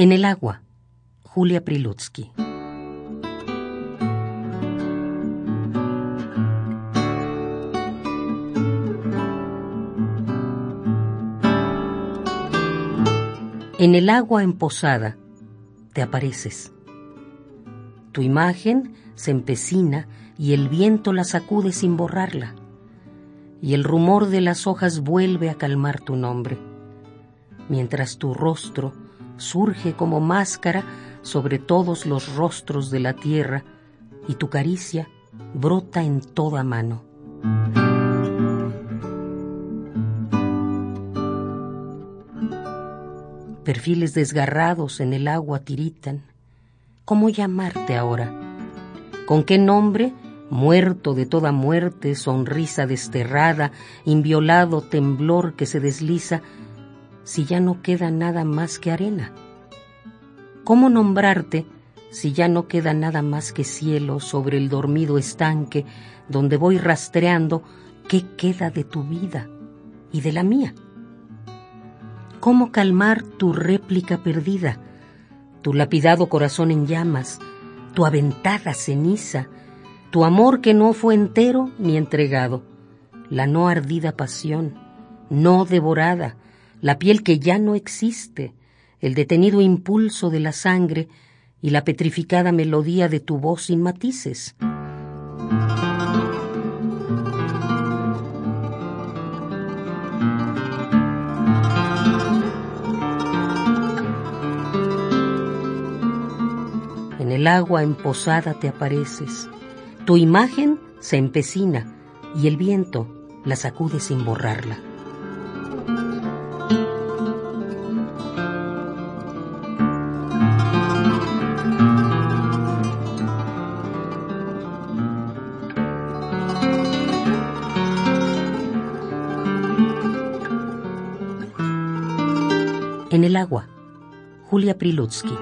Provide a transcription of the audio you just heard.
En el agua, Julia Prilutsky. En el agua emposada te apareces. Tu imagen se empecina y el viento la sacude sin borrarla, y el rumor de las hojas vuelve a calmar tu nombre, mientras tu rostro surge como máscara sobre todos los rostros de la tierra y tu caricia brota en toda mano. Perfiles desgarrados en el agua tiritan. ¿Cómo llamarte ahora? ¿Con qué nombre? Muerto de toda muerte, sonrisa desterrada, inviolado temblor que se desliza, si ya no queda nada más que arena? ¿Cómo nombrarte si ya no queda nada más que cielo sobre el dormido estanque donde voy rastreando qué queda de tu vida y de la mía? ¿Cómo calmar tu réplica perdida, tu lapidado corazón en llamas, tu aventada ceniza, tu amor que no fue entero ni entregado, la no ardida pasión, no devorada, la piel que ya no existe, el detenido impulso de la sangre y la petrificada melodía de tu voz sin matices. En el agua emposada te apareces, tu imagen se empecina y el viento la sacude sin borrarla. En el agua, Julia Prilutsky.